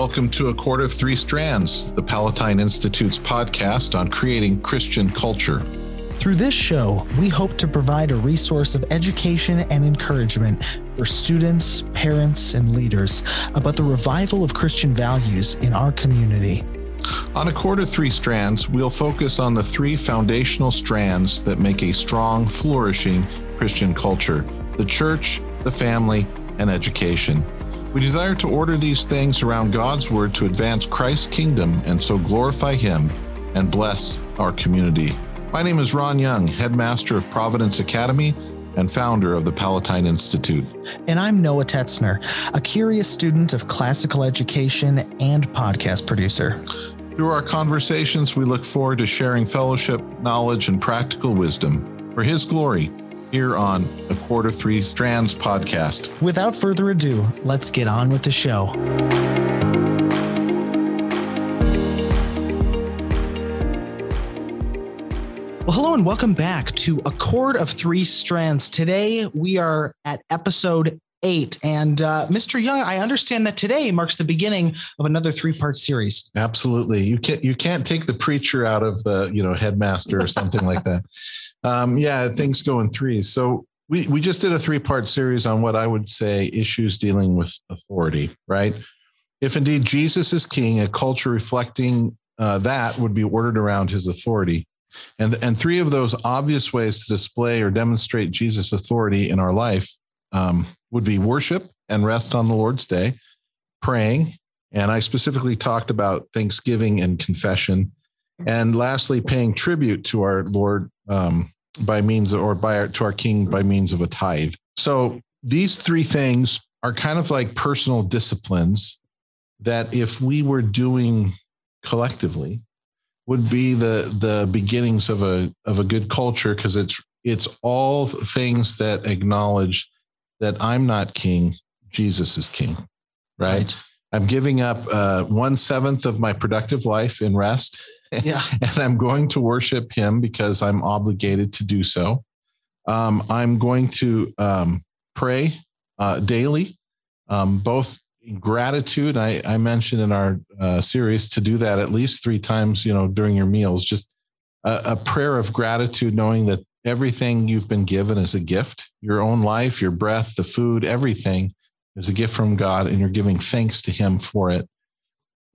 welcome to A Cord of Three Strands, the Palatine Institute's podcast on creating Christian culture. Through this show, we hope to provide a resource of education and encouragement for students, parents, and leaders about the revival of Christian values in our community. On A Cord of Three Strands, we'll focus on the three foundational strands that make a strong, flourishing Christian culture the church, the family, and education. We desire to order these things around God's Word to advance Christ's kingdom and so glorify Him and bless our community. My name is Ron Young, headmaster of Providence Academy and founder of the Palatine Institute. And I'm Noah Tetzner, a curious student of classical education and podcast producer. Through our conversations, we look forward to sharing fellowship, knowledge, and practical wisdom for His glory here on the Cord of Three Strands podcast. Without further ado, let's get on with the show. Well, hello and welcome back to A Cord of Three Strands. Today we are at episode eight. And uh, Mr. Young, I understand that today marks the beginning of another three-part series. Absolutely, you can't you can't take the preacher out of the you know headmaster or something like that. Um, yeah, things go in threes. So we we just did a three-part series on what I would say issues dealing with authority. Right? If indeed Jesus is king, a culture reflecting uh, that would be ordered around his authority. And, and three of those obvious ways to display or demonstrate Jesus' authority in our life um, would be worship and rest on the Lord's day, praying. And I specifically talked about thanksgiving and confession. And lastly, paying tribute to our Lord um, by means of, or by our, to our King by means of a tithe. So these three things are kind of like personal disciplines that if we were doing collectively would be the the beginnings of a of a good culture because it's it's all things that acknowledge that I'm not king, Jesus is king, right? right. I'm giving up uh, one seventh of my productive life in rest. Yeah. and I'm going to worship him because I'm obligated to do so. Um, I'm going to um, pray uh, daily, um, both in gratitude. I, I, mentioned in our uh, series to do that at least three times, you know, during your meals, just a, a prayer of gratitude, knowing that everything you've been given is a gift. Your own life, your breath, the food, everything is a gift from God, and you're giving thanks to Him for it.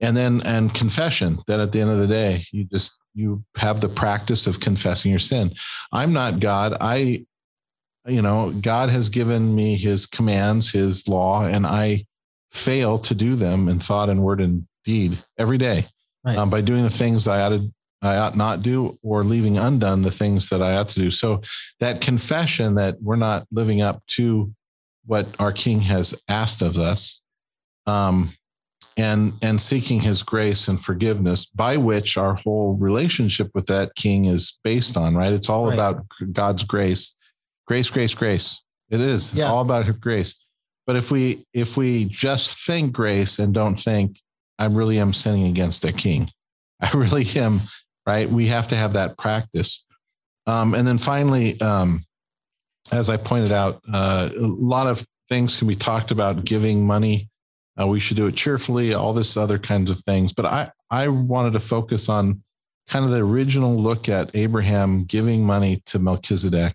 And then, and confession that at the end of the day, you just you have the practice of confessing your sin. I'm not God. I, you know, God has given me His commands, His law, and I fail to do them in thought and word and deed every day right. um, by doing the things I ought to I ought not do or leaving undone the things that I ought to do. So that confession that we're not living up to what our King has asked of us, um, and and seeking His grace and forgiveness, by which our whole relationship with that King is based on. Right? It's all right. about God's grace, grace, grace, grace. It is yeah. all about His grace. But if we if we just think grace and don't think I really am sinning against a King, I really am right? We have to have that practice. Um, and then finally, um, as I pointed out, uh, a lot of things can be talked about giving money. Uh, we should do it cheerfully, all this other kinds of things. But I, I wanted to focus on kind of the original look at Abraham giving money to Melchizedek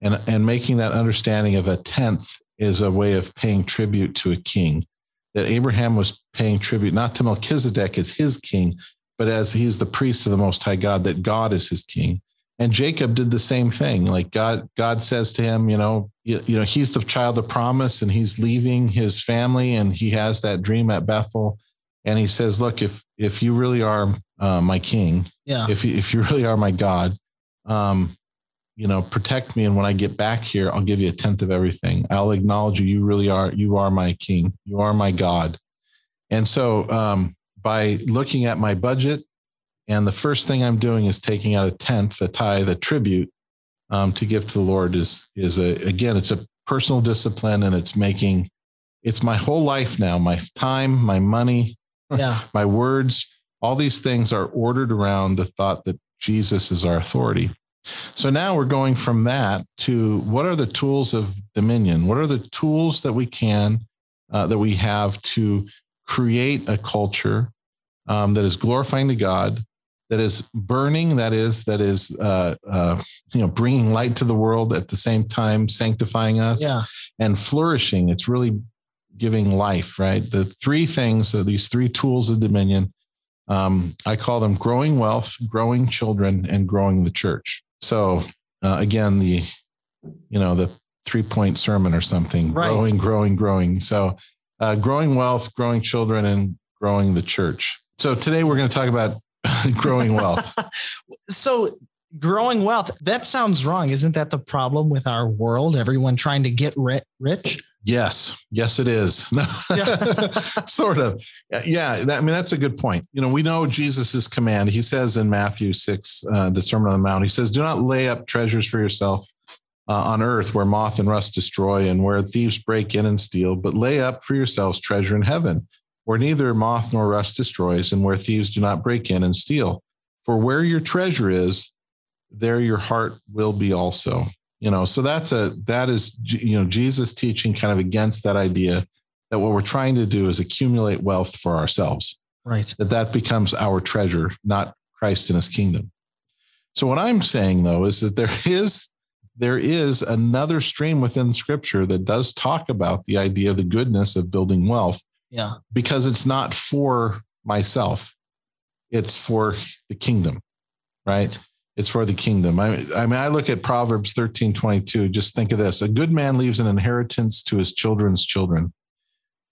and, and making that understanding of a tenth is a way of paying tribute to a king. That Abraham was paying tribute not to Melchizedek as his king, but as he's the priest of the most high God, that God is his king. And Jacob did the same thing. Like God, God says to him, you know, you, you know, he's the child of promise and he's leaving his family and he has that dream at Bethel. And he says, look, if, if you really are uh, my king, yeah. if you, if you really are my God, um, you know, protect me. And when I get back here, I'll give you a tenth of everything. I'll acknowledge you. You really are, you are my king. You are my God. And so, um, by looking at my budget. And the first thing I'm doing is taking out a tenth, a tithe, a tribute um, to give to the Lord is, is a, again, it's a personal discipline and it's making, it's my whole life now, my time, my money, yeah. my words, all these things are ordered around the thought that Jesus is our authority. So now we're going from that to what are the tools of dominion? What are the tools that we can, uh, that we have to create a culture um, that is glorifying to God, that is burning, that is that is uh, uh, you know bringing light to the world at the same time sanctifying us Yeah. and flourishing. It's really giving life, right? The three things, are these three tools of dominion. Um, I call them growing wealth, growing children, and growing the church. So uh, again, the you know the three point sermon or something, Right. growing, growing, growing. So uh, growing wealth, growing children, and growing the church. So today we're going to talk about growing wealth. So growing wealth, that sounds wrong. Isn't that the problem with our world? Everyone trying to get rich? Yes, yes, it is. No, Yeah. sort of. Yeah, that, I mean that's a good point. You know, we know Jesus's command. He says in Matthew six, uh, the Sermon on the Mount, he says, "Do not lay up treasures for yourself uh, on earth, where moth and rust destroy, and where thieves break in and steal, but lay up for yourselves treasure in heaven, where neither moth nor rust destroys, and where thieves do not break in and steal. For where your treasure is, there your heart will be also." you know so that's a that is you know jesus teaching kind of against that idea that what we're trying to do is accumulate wealth for ourselves Right. that that becomes our treasure not christ and his kingdom so what i'm saying though is that there is there is another stream within scripture that does talk about the idea of the goodness of building wealth Yeah. because it's not for myself. It's for the kingdom right? It's for the kingdom. I, I mean i look at proverbs 13 22 just think of this. A good man leaves an inheritance to his children's children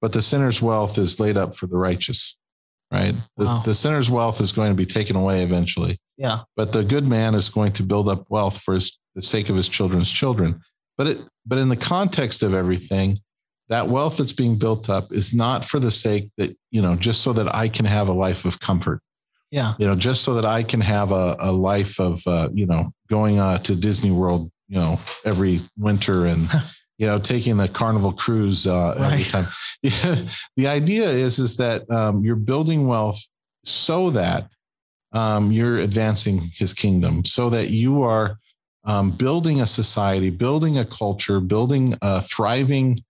but the sinner's wealth is laid up for the righteous right the, Wow. the sinner's wealth is going to be taken away eventually Yeah. but the good man is going to build up wealth for his, the sake of his children's children. But it, but in the context of everything, that wealth that's being built up is not for the sake that you know, just so that I can have a life of comfort. Yeah. You know, just so that I can have a, a life of uh, you know going uh, to Disney World, you know, every winter and you know taking the Carnival cruise uh, every Right. time. The idea is is that um, you're building wealth so that um, you're advancing his kingdom so that you are um, building a society, building a culture, building a thriving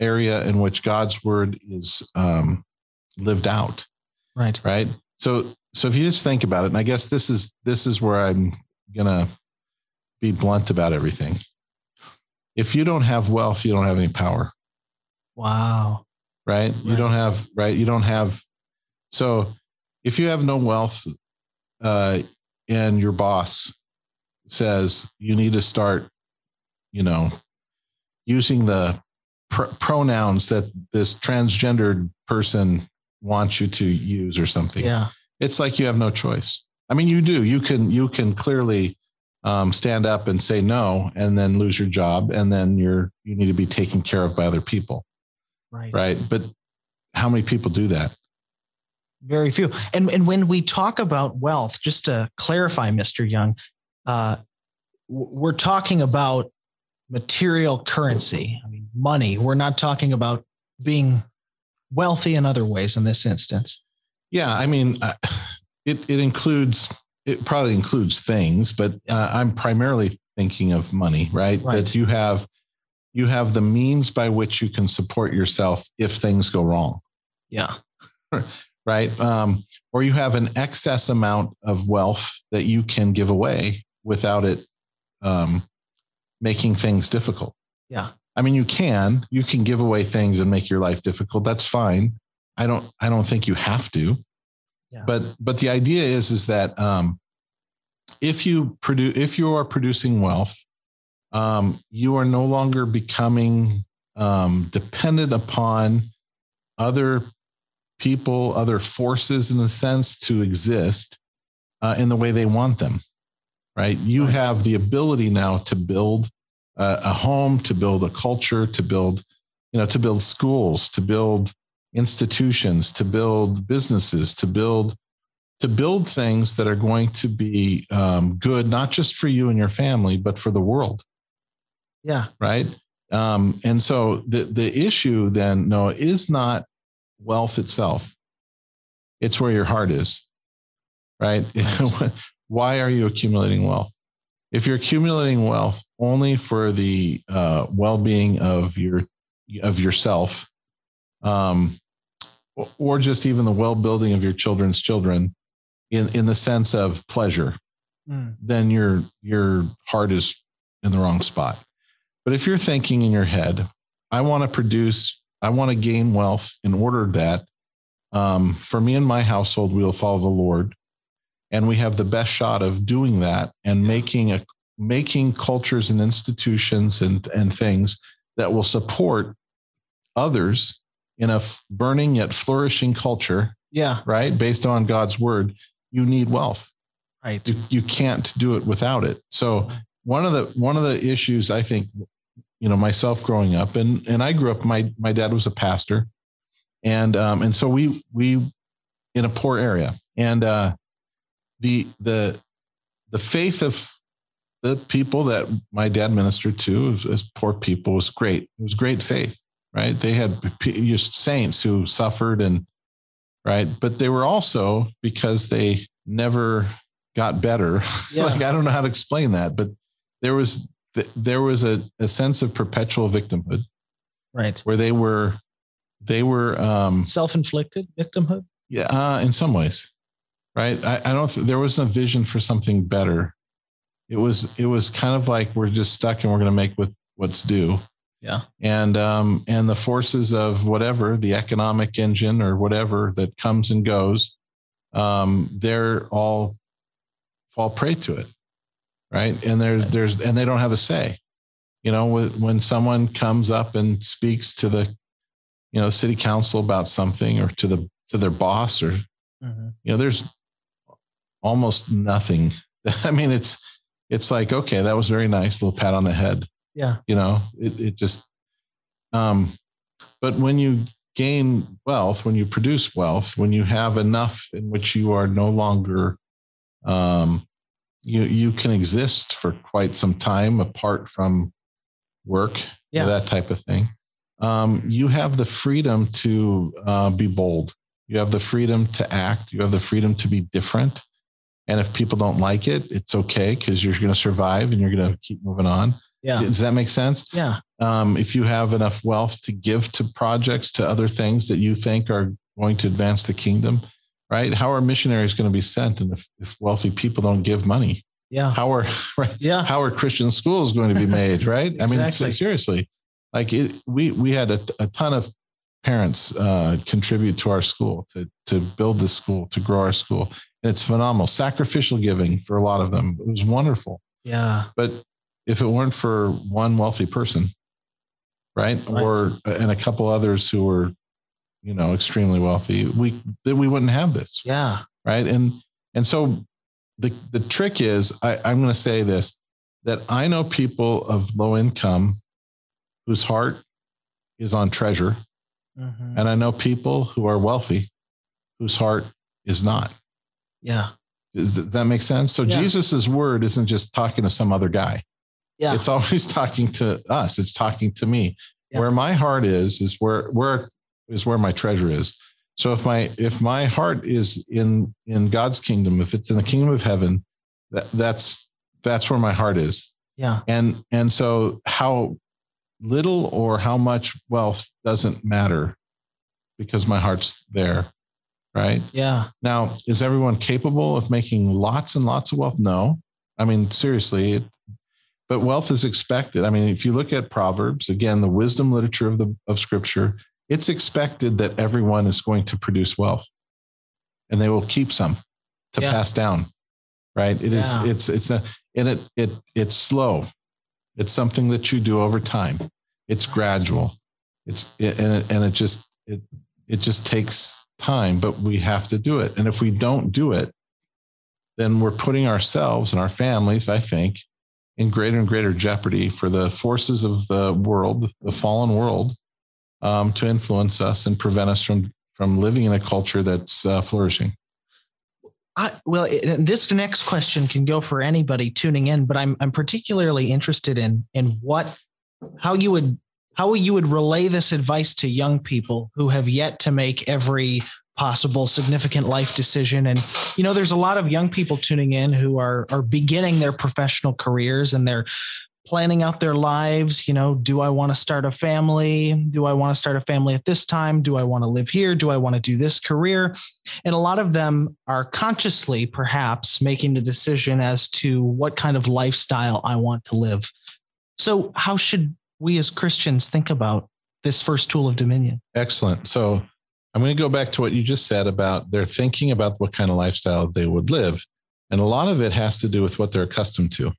area in which God's word is um, lived out. Right. Right. So, so if you just think about it, and I guess this is this is where I'm gonna be blunt about everything. If you don't have wealth, you don't have any power Wow. right? You don't have right. You don't have. So if you have no wealth, uh, and your boss says you need to start, you know, using the pr- pronouns that this transgendered person wants you to use or something, Yeah. it's like you have no choice. I mean, you do. You can you can clearly um, stand up and say no, and then lose your job, and then you're you need to be taken care of by other people Right. right? But how many people do that? Very few. And and when we talk about wealth, just to clarify, Mr. Young, uh, we're talking about material currency. I mean, money. We're not talking about being wealthy in other ways in this instance. Yeah, I mean, uh, it it includes it probably includes things, but uh, I'm primarily thinking of money, right? Right. That you have you have the means by which you can support yourself if things go wrong, Yeah. right? Um, or you have an excess amount of wealth that you can give away without it um, making things difficult. Yeah. I mean, you can you can give away things and make your life difficult. That's fine. I don't I don't think you have to. Yeah. But but the idea is is that um, if you produce if you are producing wealth, um, you are no longer becoming um, dependent upon other people, other forces, in a sense, to exist uh, in the way they want them. Right? You Right. have the ability now to build a, a home, to build a culture, to build, you know, to build schools, to build institutions, to build businesses, to build to build things that are going to be um, good, not just for you and your family, but for the world Yeah. right? Um, and so the the issue then, Noah, is not wealth itself. It's where your heart is, right? Right. Why are you accumulating wealth? If you're accumulating wealth only for the uh, well-being of your of yourself, um, or just even the well building of your children's children in, in the sense of pleasure, mm. then your, your heart is in the wrong spot. But if you're thinking in your head, I want to produce, I want to gain wealth in order that um, for me and my household, we'll follow the Lord. And we have the best shot of doing that and making a making cultures and institutions and, and things that will support others in a burning yet flourishing culture. Yeah. Right. Based on God's word, you need wealth. Right. You, you can't do it without it. So one of the one of the issues I think, you know, myself growing up and and I grew up, my my dad was a pastor. And um, and so we we in a poor area. And uh the the the faith of the people that my dad ministered to as poor people was great. It was great faith right? They had just saints who suffered and right, but they were also because they never got better. Yeah. like I don't know how to explain that, but there was there was a, a sense of perpetual victimhood, right? Where they were they were um, self-inflicted victimhood. Yeah, uh, in some ways, right? I, I don't. There wasn't a vision for something better. It was it was kind of like we're just stuck and we're going to make with what's due yeah. And um and the forces of whatever the economic engine or whatever that comes and goes um they're all fall prey to it right? And there's there's and they don't have a say. You know when someone comes up and speaks to the you know city council about something or to the to their boss or mm-hmm. you know there's almost nothing. I mean it's it's like okay that was very nice little pat on the head yeah. You know, it, it just, um, but when you gain wealth, when you produce wealth, when you have enough in which you are no longer, um, you, you can exist for quite some time apart from work, yeah. that type of thing. Um, you have the freedom to uh, be bold. You have the freedom to act. You have the freedom to be different. And if people don't like it, it's okay because you're going to survive and you're going to keep moving on. Yeah. Does that make sense? Yeah. Um, if you have enough wealth to give to projects, to other things that you think are going to advance the kingdom, right? How are missionaries going to be sent? And if, if wealthy people don't give money, yeah. How are right? Yeah. How are Christian schools going to be made? Right. exactly. I mean, seriously, like it, we we had a, a ton of parents uh, contribute to our school to to build the school to grow our school, and it's phenomenal. Sacrificial giving for a lot of them. It was wonderful. Yeah. But if it weren't for one wealthy person, right? right. Or and a couple others who were, you know, extremely wealthy, we that we wouldn't have this. Yeah. Right. And and so the the trick is I, I'm going to say this that I know people of low income whose heart is on treasure. Mm-hmm. And I know people who are wealthy whose heart is not. Yeah. Does that make sense? So yeah. Jesus's word isn't just talking to some other guy. Yeah. It's always talking to us. It's talking to me. Yeah. Where my heart is, is where where is where my treasure is. So if my if my heart is in in God's kingdom, if it's in the kingdom of heaven, that that's that's where my heart is. Yeah. And and so how little or how much wealth doesn't matter because my heart's there. Right. Yeah. Now, is everyone capable of making lots and lots of wealth? No. I mean, seriously, it, but wealth is expected. I mean, if you look at Proverbs, again, the wisdom literature of the of scripture, it's expected that everyone is going to produce wealth and they will keep some to yeah. pass down. Right. It yeah. is. it's, it's a, and it, it, it's slow. It's something that you do over time. It's gradual. It's, it, and it, and it just, it, it just takes time, but we have to do it. And if we don't do it, then we're putting ourselves and our families, I think, in greater and greater jeopardy for the forces of the world, the fallen world, um, to influence us and prevent us from from living in a culture that's uh, flourishing. I, well, this next question can go for anybody tuning in, but I'm I'm particularly interested in in what how you would how you would relay this advice to young people who have yet to make every possible significant life decision and you know there's a lot of young people tuning in who are are beginning their professional careers and they're planning out their lives. You know, do I want to start a family? Do I want to start a family at this time? Do I want to live here? Do I want to do this career? And a lot of them are consciously, perhaps, making the decision as to what kind of lifestyle I want to live. So, how should we as Christians think about this first tool of dominion? Excellent. So, I'm going to go back to what you just said about they're thinking about what kind of lifestyle they would live. And a lot of it has to do with what they're accustomed to,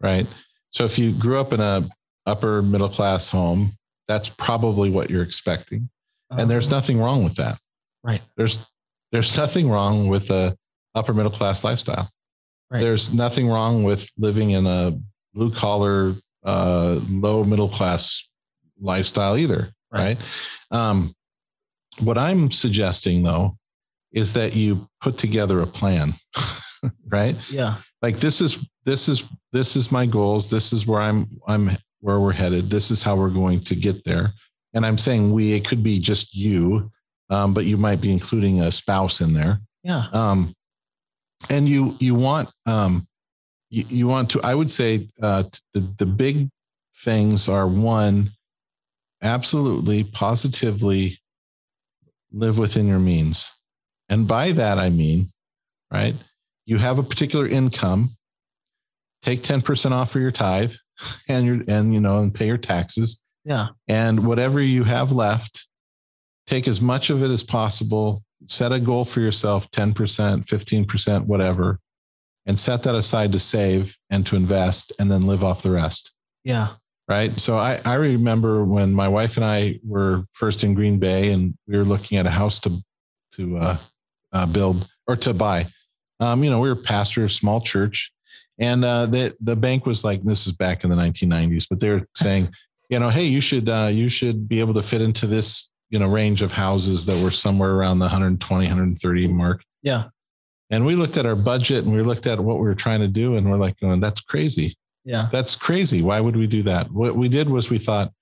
right? So if you grew up in a upper middle class home, that's probably what you're expecting. And there's uh-huh. nothing wrong with that. Right. There's there's nothing wrong with a upper middle class lifestyle. Right. There's nothing wrong with living in a blue collar, uh, low middle class lifestyle either. Right. right? Um, what I'm suggesting though is that you put together a plan. right. Yeah. Like this is this is this is my goals. This is where I'm I'm where we're headed. This is how we're going to get there. And I'm saying we, it could be just you, um, but you might be including a spouse in there. Yeah. Um, and you you want um, you, you want to. I would say uh, the the big things are one, absolutely, positively live within your means, and by that I mean, right? You have a particular income take 10% off for your tithe and your and you know and pay your taxes. Yeah. And whatever you have left take as much of it as possible set a goal for yourself 10% 15% whatever and set that aside to save and to invest and then live off the rest. Yeah right so i i remember when my wife and i were first in green bay and we were looking at a house to to uh, uh, build or to buy um, you know we were pastor of small church and uh, the the bank was like, this is back in the 1990s, but they're saying, you know, hey, you should uh, you should be able to fit into this you know range of houses that were somewhere around the 120 130 mark. Yeah. And we looked at our budget and we looked at what we were trying to do, and we're like, going, that's crazy. Yeah. That's crazy. Why would we do that? What we did was we thought,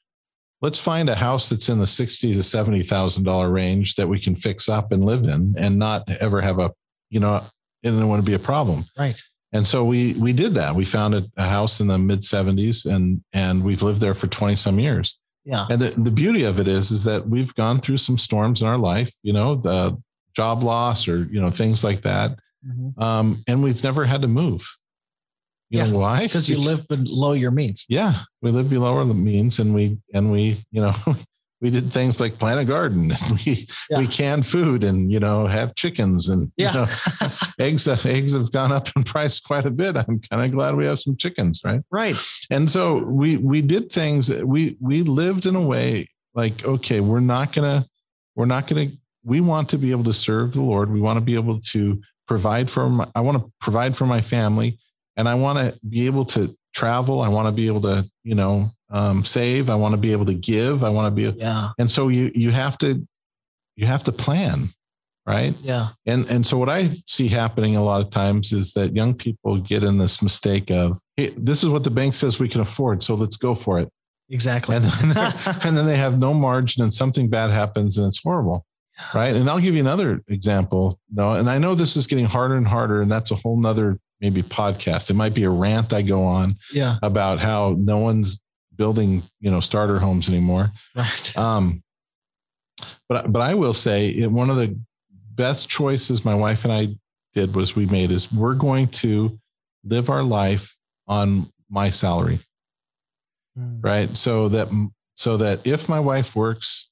let's find a house that's in the sixty to seventy thousand dollar range that we can fix up and live in, and not ever have a, you know, and it wouldn't be a problem. Right and so we we did that. We found a, a house in the mid 70s and and we've lived there for 20 some years. Yeah. And the, the beauty of it is is that we've gone through some storms in our life, you know, the job loss or you know things like that. Mm-hmm. Um, and we've never had to move. You yeah, know why? Because you live below your means. Yeah, we live below our means, and we and we you know we did things like plant a garden and we yeah. we can food and you know have chickens and yeah. you know eggs uh, eggs have gone up in price quite a bit i'm kind of glad we have some chickens right right and so we we did things we we lived in a way like okay we're not gonna we're not gonna we want to be able to serve the lord we want to be able to provide for my, i want to provide for my family and i want to be able to travel i want to be able to you know um, save. I want to be able to give. I want to be. Yeah. And so you you have to you have to plan, right? Yeah. And and so what I see happening a lot of times is that young people get in this mistake of hey, this is what the bank says we can afford, so let's go for it. Exactly. And then, and then they have no margin, and something bad happens, and it's horrible. Right. And I'll give you another example. No, and I know this is getting harder and harder, and that's a whole nother maybe podcast. It might be a rant I go on yeah. about how no one's building you know starter homes anymore. Right. Um, but but I will say it, one of the best choices my wife and I did was we made is we're going to live our life on my salary. Mm. Right. So that so that if my wife works,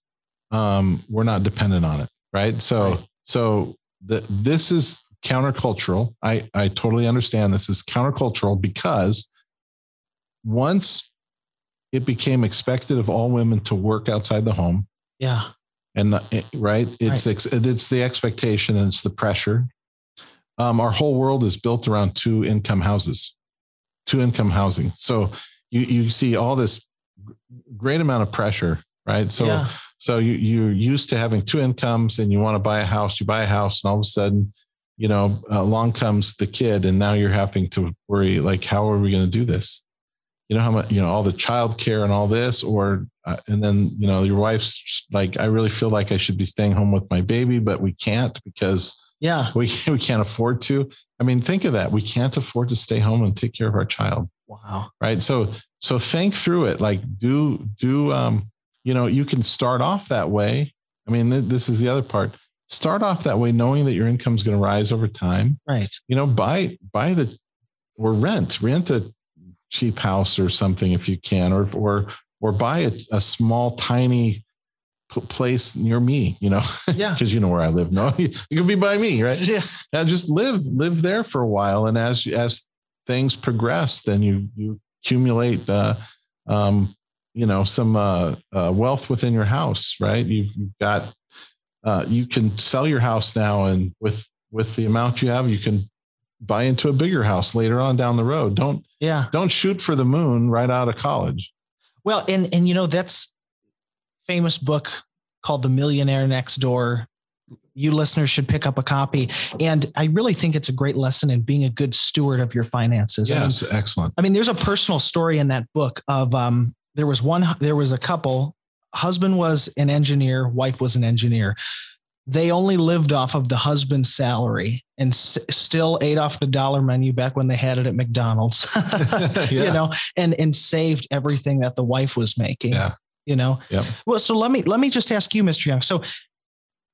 um, we're not dependent on it. Right. So right. so the, this is countercultural. I, I totally understand this is countercultural because once it became expected of all women to work outside the home. Yeah. And the, right, it's right. it's the expectation and it's the pressure. Um, our whole world is built around two income houses, two income housing. So you you see all this great amount of pressure, right? So yeah. so you you're used to having two incomes and you want to buy a house, you buy a house, and all of a sudden, you know, along comes the kid, and now you're having to worry like, how are we going to do this? you know how much you know all the child care and all this or uh, and then you know your wife's like i really feel like i should be staying home with my baby but we can't because yeah we, we can't afford to i mean think of that we can't afford to stay home and take care of our child Wow. Right. So so think through it. Like do do um, you know, you can start off that way. I mean, th- this is the other part. Start off that way, knowing that your income is going to rise over time. Right. You know, buy buy the or rent rent a cheap house or something if you can, or or or buy a, a small tiny place near me. You know, Yeah. because you know where I live. No, you, you can be by me, right? Yeah. Yeah, just live live there for a while, and as as things progress, then you you accumulate, uh, um, you know, some uh, uh, wealth within your house, right? You've, you've got uh, you can sell your house now, and with with the amount you have, you can buy into a bigger house later on down the road. Don't Yeah. don't shoot for the moon right out of college. Well, and and you know that's famous book called The Millionaire Next Door. You listeners should pick up a copy. And I really think it's a great lesson in being a good steward of your finances. I mean, excellent. I mean, there's a personal story in that book of um, there was one, there was a couple. Husband was an engineer, wife was an engineer. They only lived off of the husband's salary and s- still ate off the dollar menu back when they had it at McDonald's. Yeah. You know, and and saved everything that the wife was making. Yeah. You know. Yep. Well, so let me let me just ask you, Mr. Young. So,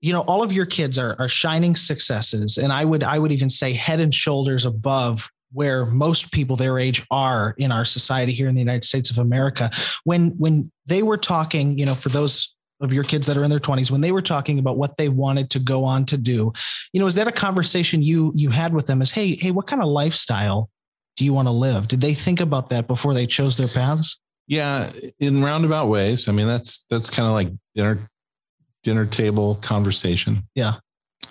you know, all of your kids are are shining successes, and I would I would even say head and shoulders above where most people their age are in our society here in the United States of America. When when they were talking, you know, for those of your kids that are in their 20s when they were talking about what they wanted to go on to do you know is that a conversation you you had with them as hey hey what kind of lifestyle do you want to live did they think about that before they chose their paths Yeah, in roundabout ways. I mean, that's that's kind of like dinner dinner table conversation. Yeah.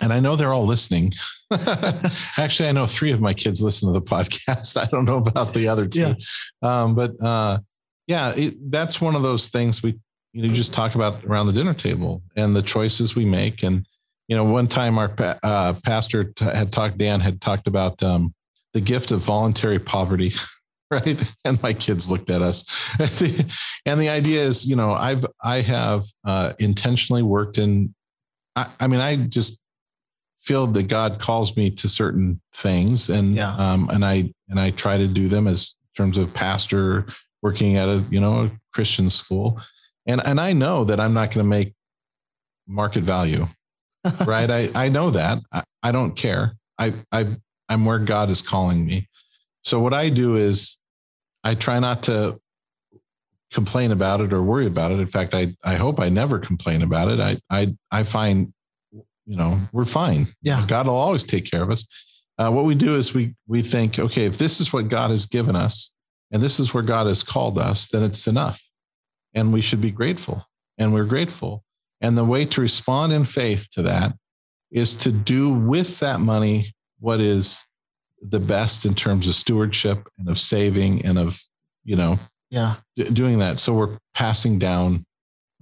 And I know they're all listening. Actually, I know three of my kids listen to the podcast. I don't know about the other two. Yeah. Um, but uh, yeah, it, that's one of those things we you know just talk about around the dinner table and the choices we make. And you know, one time our pa- uh, pastor t- had talked. Dan had talked about um, the gift of voluntary poverty. Right. And my kids looked at us. and the idea is, you know, I've, I have uh, intentionally worked in, I, I mean, I just feel that God calls me to certain things and, Yeah. um, and I, and I try to do them as terms of pastor working at a, you know, a Christian school. And, and I know that I'm not going to make market value. right. I, I know that I, I don't care. I, I, I'm where God is calling me. So what I do is I try not to complain about it or worry about it. In fact, I, I hope I never complain about it. I, I, I find, you know, we're fine. Yeah. God will always take care of us. Uh, what we do is we, we think, okay, if this is what God has given us and this is where God has called us, then it's enough. And we should be grateful. And we're grateful. And the way to respond in faith to that is to do with that money what is the best in terms of stewardship and of saving and of you know yeah d- doing that so we're passing down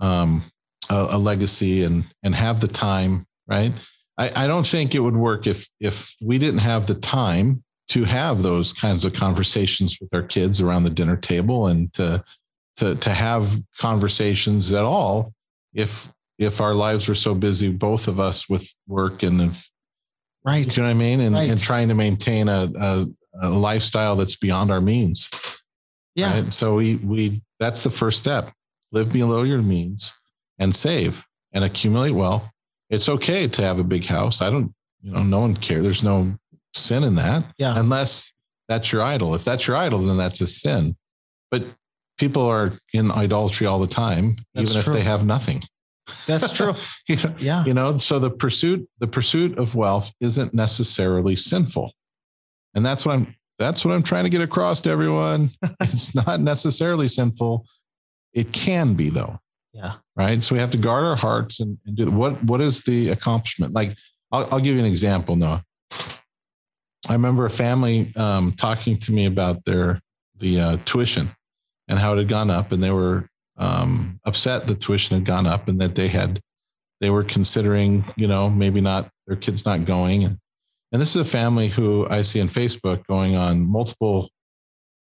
um, a, a legacy and and have the time right I, I don't think it would work if if we didn't have the time to have those kinds of conversations with our kids around the dinner table and to to to have conversations at all if if our lives were so busy both of us with work and if right you know what I mean? And, Right. and trying to maintain a, a, a lifestyle that's beyond our means. yeah Right? So we we that's the first step. Live below your means and save and accumulate wealth. It's okay to have a big house. I don't, you know, no one cares. There's no sin in that. Yeah. Unless that's your idol. If that's your idol, then that's a sin. But people are in idolatry all the time, That's even true. if they have nothing. that's true You know, yeah you know so the pursuit the pursuit of wealth isn't necessarily sinful and that's what i'm that's what i'm trying to get across to everyone it's not necessarily sinful it can be though yeah. Right? So we have to guard our hearts and, and do what what is the accomplishment? Like i'll, I'll give you an example noah. I remember a family um, talking to me about their the uh, tuition and how it had gone up and they were um, upset the tuition had gone up and that they had they were considering you know maybe not their kids not going. And and this is a family who i see on facebook going on multiple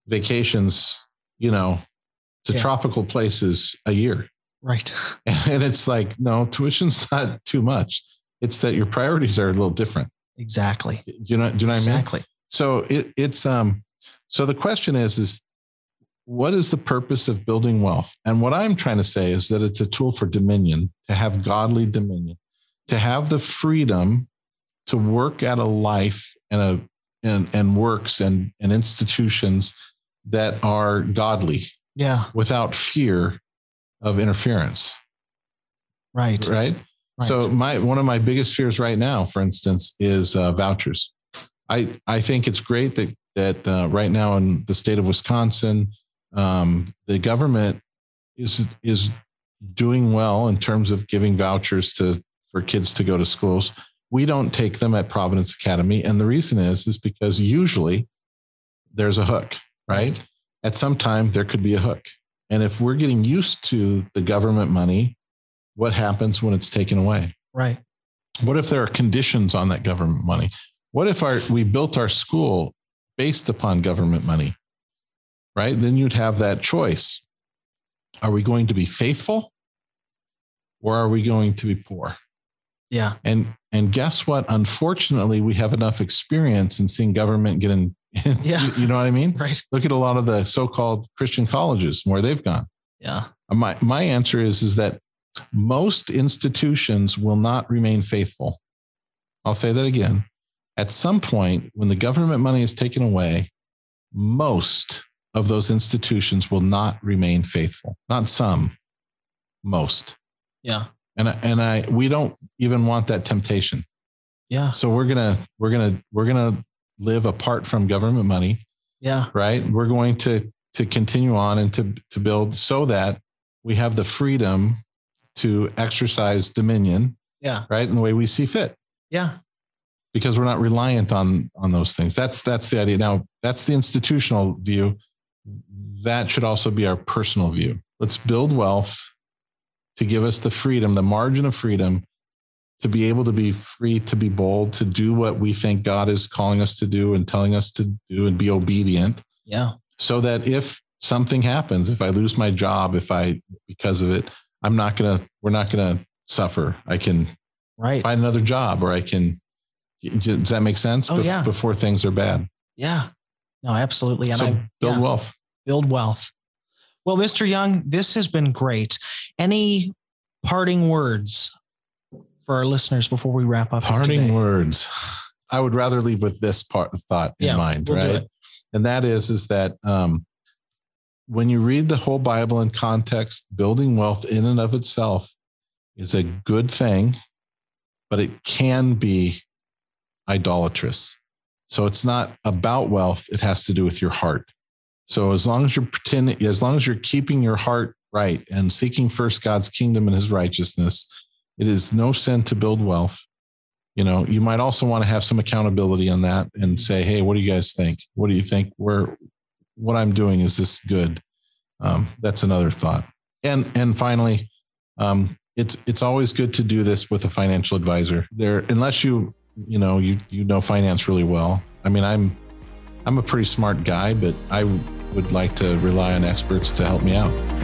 vacations you know to Yeah. tropical places a year right and it's like no tuition's not too much it's that your priorities are a little different exactly do you know do you know what i mean exactly so it, it's um so the question is is what is the purpose of building wealth? And what I'm trying to say is that it's a tool for dominion, to have godly dominion, to have the freedom to work at a life and a and, and works and, and institutions that are godly. Yeah. Without fear of interference. Right. Right. Right. So my one of my biggest fears right now, for instance, is uh, vouchers. I I think it's great that that uh, right now in the state of Wisconsin, um, the government is is doing well in terms of giving vouchers to for kids to go to schools. We don't take them at Providence Academy, and the reason is is because usually there's a hook, right? At some time there could be a hook, and if we're getting used to the government money what happens when it's taken away? Right. What if there are conditions on that government money? What if our we built our school based upon government money? Right? Then you'd have that choice. Are we going to be faithful or are we going to be poor? Yeah. And and guess what? Unfortunately, we have enough experience in seeing government get in. yeah. You, know what I mean? Right. Look at a lot of the so-called Christian colleges where they've gone. Yeah. Uh, my my answer is is that most institutions will not remain faithful. I'll say that again. At some point, when the government money is taken away, most of those institutions will not remain faithful. Not some, most. Yeah. And I, and I we don't even want that temptation. Yeah. So we're gonna we're gonna we're gonna live apart from government money. Yeah. Right. We're going to to continue on and to to build so that we have the freedom to exercise dominion. Yeah. Right. In the way we see fit. Yeah. Because we're not reliant on on those things. That's that's the idea. Now that's the institutional view. That should also be our personal view. Let's build wealth to give us the freedom, the margin of freedom to be able to be free, to be bold, to do what we think God is calling us to do and telling us to do and be obedient. Yeah. So that if something happens, if I lose my job, if I, because of it, I'm not going to, we're not going to suffer. I can right. find another job or I can, does that make sense? Oh, Bef- yeah. Before things are bad. Yeah. No, absolutely. And so I build yeah, wealth. Build wealth. Well, Mr. Young, this has been great. Any parting words for our listeners before we wrap up? Parting words. I would rather leave with this part of thought in Yeah, mind, we'll right? And that is, is that um, when you read the whole Bible in context, building wealth in and of itself is a good thing, but it can be idolatrous. So it's not about wealth; it has to do with your heart. So as long as you're pretending, as long as you're keeping your heart right and seeking first God's kingdom and His righteousness, it is no sin to build wealth. You know, you might also want to have some accountability on that and say, "Hey, what do you guys think? What do you think? Where, what I'm doing is this good?" Um, that's another thought. And and finally, um, it's it's always good to do this with a financial advisor. There, unless you you know you you know finance really well. I mean, I'm I'm a pretty smart guy, but I would like to rely on experts to help me out.